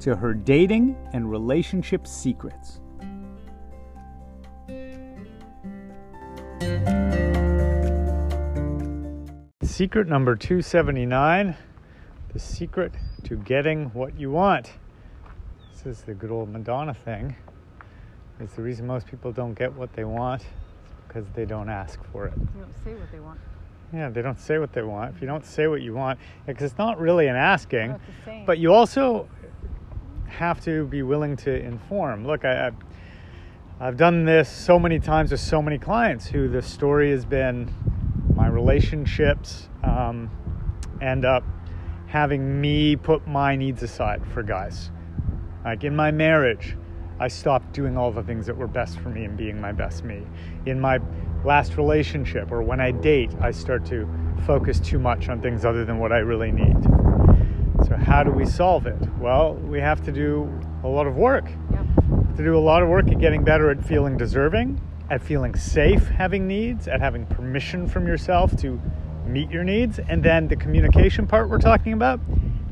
to her dating and relationship secrets. Secret number 279 the secret to getting what you want. This is the good old Madonna thing. It's the reason most people don't get what they want because they don't ask for it. They don't say what they want. Yeah, they don't say what they want. If you don't say what you want, because it's not really an asking, No, it's a saying. but you also have to be willing to inform. Look, I, I've, I've done this so many times with so many clients who the story has been my relationships um, end up having me put my needs aside for guys. Like in my marriage, I stopped doing all the things that were best for me and being my best me. In my last relationship or when I date, I start to focus too much on things other than what I really need. So, how do we solve it? Well, we have to do a lot of work. Yep. To do a lot of work at getting better at feeling deserving, at feeling safe having needs, at having permission from yourself to meet your needs. And then the communication part we're talking about,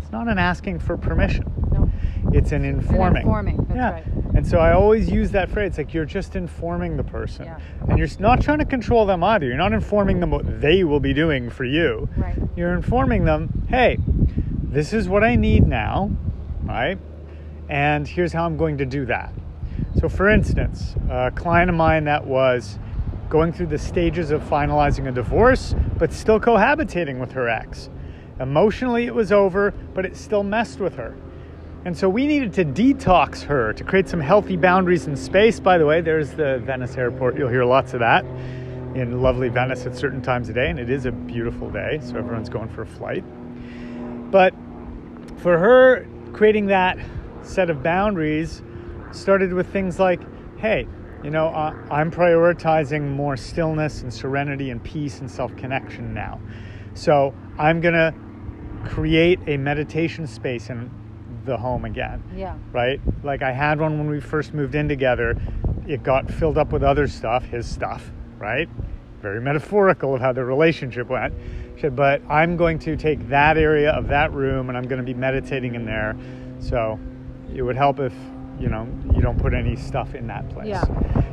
it's not an asking for permission. No. It's an informing. informing, that's yeah. right. And so I always use that phrase like you're just informing the person. Yeah. And you're not trying to control them either. You're not informing them what they will be doing for you. Right. You're informing them, hey, this is what I need now, right? And here's how I'm going to do that. So, for instance, a client of mine that was going through the stages of finalizing a divorce, but still cohabitating with her ex. Emotionally, it was over, but it still messed with her. And so we needed to detox her to create some healthy boundaries in space. By the way, there's the Venice airport. You'll hear lots of that in lovely Venice at certain times of day, and it is a beautiful day, so everyone's going for a flight. But for her, creating that set of boundaries started with things like, hey, you know, uh, I'm prioritizing more stillness and serenity and peace and self connection now. So I'm going to create a meditation space in the home again Yeah. right? Like I had one when we first moved in together. It got filled up with other stuff, his stuff, right? Very metaphorical of how the relationship went. She said, but I'm going to take that area of that room and I'm going to be meditating in there. So it would help if, you know, you don't put any stuff in that place. Yeah.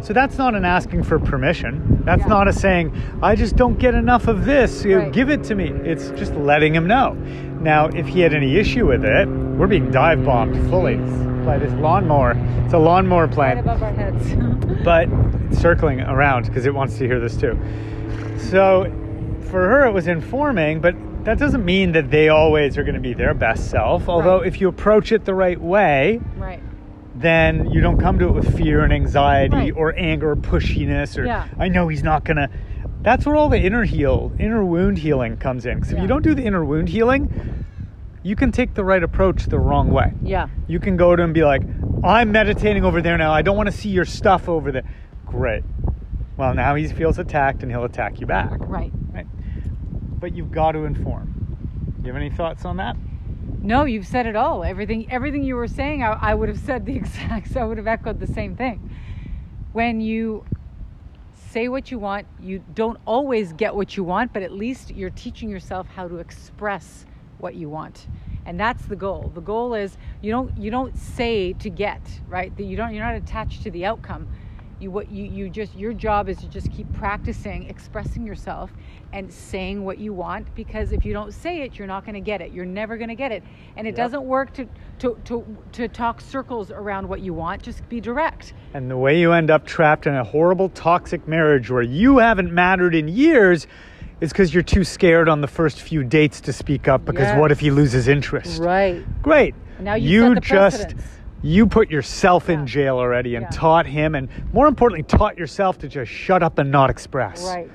So that's not an asking for permission. That's Yeah. not a saying, I just don't get enough of this. You Right. Give it to me. It's just letting him know. Now, if he had any issue with it, we're being dive bombed fully by this lawnmower. It's a lawnmower Right above our heads. but it's circling around because it wants to hear this too. So for her, it was informing, but that doesn't mean that they always are going to be their best self. Although, Right. if you approach it the right way, right. then you don't come to it with fear and anxiety Right. or anger or pushiness or Yeah. I know he's not gonna. That's where all the inner heal, inner wound healing comes in. Because if Yeah. you don't do the inner wound healing, you can take the right approach the wrong way. Yeah. You can go to him and be like, "I'm meditating over there now. I don't want to see your stuff over there." Great. Well, now he feels attacked and he'll attack you back. Right. Right. But you've got to inform. Do you have any thoughts on that? No, you've said it all. Everything everything you were saying, I, I would have said the exact I would have echoed the same thing. When you say what you want, you don't always get what you want, but at least you're teaching yourself how to express what you want. And that's the goal. The goal is you don't you don't say to get, right? That you don't you're not attached to the outcome. You what you you just your job is to just keep practicing expressing yourself and saying what you want because if you don't say it, you're not going to get it. You're never going to get it. And it Yep. doesn't work to to to to talk circles around what you want. Just be direct. And the way you end up trapped in a horrible toxic marriage where you haven't mattered in years is because you're too scared on the first few dates to speak up because what if he loses interest? Right. Great. Now you the just precedence. you put yourself in jail already and Yeah. taught him and more importantly taught yourself to just shut up and not express. Right.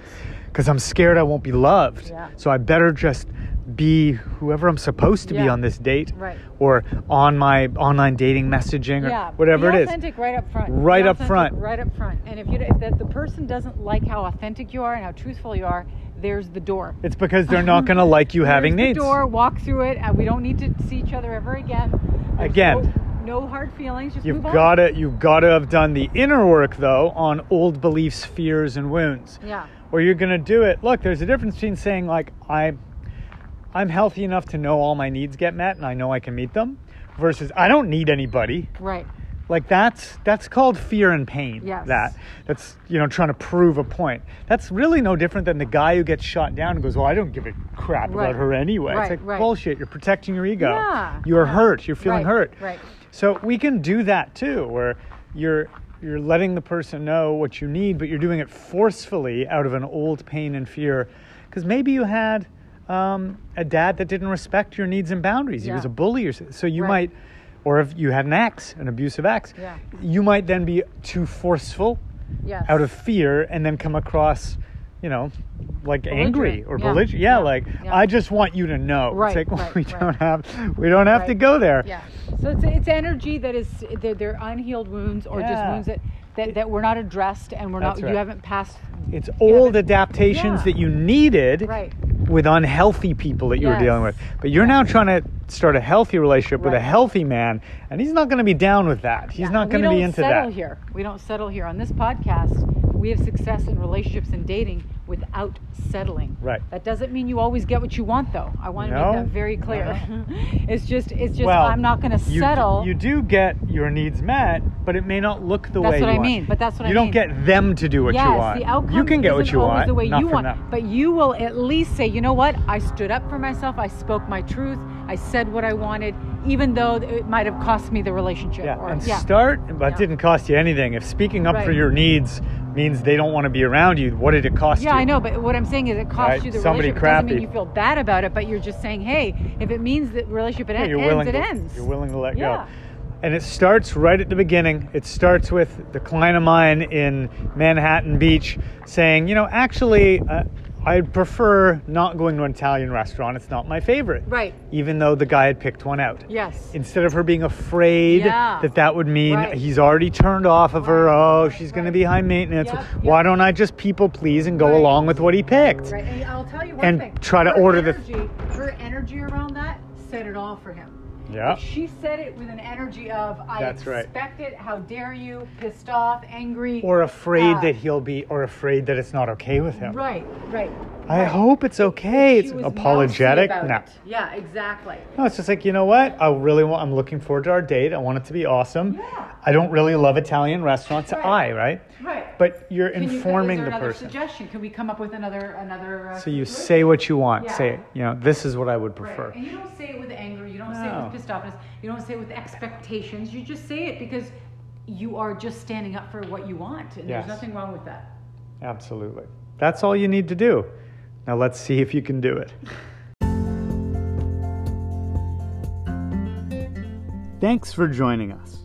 Because I'm scared I won't be loved. Yeah. So I better just be whoever I'm supposed to be on this date Right. or on my online dating messaging or yeah, whatever it is. authentic right up front. Right up front. Right up front. And if you if the, the person doesn't like how authentic you are and how truthful you are, there's the door. It's because they're not going to like you having needs. The door. Walk through it. And we don't need to see each other ever again. There's Again. No, no hard feelings. Just You've got to you've got to have done the inner work though on old beliefs, fears and wounds. Yeah. Or you're going to do it. Look, there's a difference between saying like I I'm healthy enough to know all my needs get met and I know I can meet them versus I don't need anybody. Right. Like that's that's called fear and pain. Yes. That that's you know trying to prove a point. That's really no different than the guy who gets shot down and goes, "Well, I don't give a crap Right. about her anyway." Right, it's like right. bullshit. You're protecting your ego. Yeah, You're yeah. hurt. You're feeling hurt. right. So we can do that too, where you're you're letting the person know what you need, but you're doing it forcefully out of an old pain and fear, because maybe you had um, a dad that didn't respect your needs and boundaries. He was a bully, or so so you might, or if you had an ex, an abusive ex, Yeah. you might then be too forceful Yes. out of fear and then come across, you know, like angry or Yeah. belligerent. Yeah, Yeah. like. I just want you to know. Right, It's like right, we right. don't have we don't have to go there. Yeah. So it's it's energy that is they're, they're unhealed wounds or just wounds that, that that were not addressed and we're not That's you haven't passed. It's old adaptations that you needed Right. With unhealthy people that you were dealing with. But you're now trying to start a healthy relationship with a healthy man, and he's not going to be down with that. He's Yeah, not going to be into that. we don't settle here. We don't settle here on this podcast. We have success in relationships and dating without settling. Right. That doesn't mean you always get what you want, though. I want to No. make that very clear. it's just, it's just, well, I'm not going to settle. You do get your needs met, but it may not look the That's way what you I want. mean, but that's what you I don't mean. get them to do what yes, you want. the outcome you can get what you want, the way you want. them. But you will at least say, you know what? I stood up for myself. I spoke my truth. I said what I wanted, even though it might have cost me the relationship. Yeah, or, and yeah. start, but it Yeah. didn't cost you anything. If speaking up for your needs means they don't want to be around you, what did it cost Yeah, you? I know, but what I'm saying is it costs Right, you the somebody relationship. It doesn't mean you feel bad about it, but you're just saying, hey, if it means that relationship it Yeah, ends, willing it to, ends. You're willing to let Yeah. go. And it starts right at the beginning. It starts with the client of mine in Manhattan Beach saying, you know, actually, uh, I prefer not going to an Italian restaurant. It's not my favorite. Right. Even though the guy had picked one out. Yes. Instead of her being afraid Yeah. that that would mean Right. he's already turned off of her, Right, oh, right, she's going to be high maintenance. Yep, Why yep. don't I just people please and go Right. along with what he picked? Right, and I'll tell you one And thing. try to Her order the- energy, her energy around that said it all for him. Yeah. She said it with an energy of I That's right. expect it, how dare you, pissed off, angry. Or afraid uh, that he'll be, or afraid that it's not okay with him. Right, right. I right. hope it's okay. She It's apologetic. No. it. Yeah, exactly. No, it's just like, you know what? I really want, I'm looking forward to our date. I want it to be awesome. Yeah. I don't really love Italian restaurants. Right. I, right? Right. But you're Can you- informing is there the another person. Suggestion? Can we come up with another another? Uh, So you say what you want. Yeah. Say it. You know, this is what I would Right. prefer. And you don't say it with anger. You don't say it No. with pissed offness. You don't say it with expectations. You just say it because you are just standing up for what you want, and Yes. there's nothing wrong with that. Absolutely. That's all you need to do. Now let's see if you can do it. Thanks for joining us.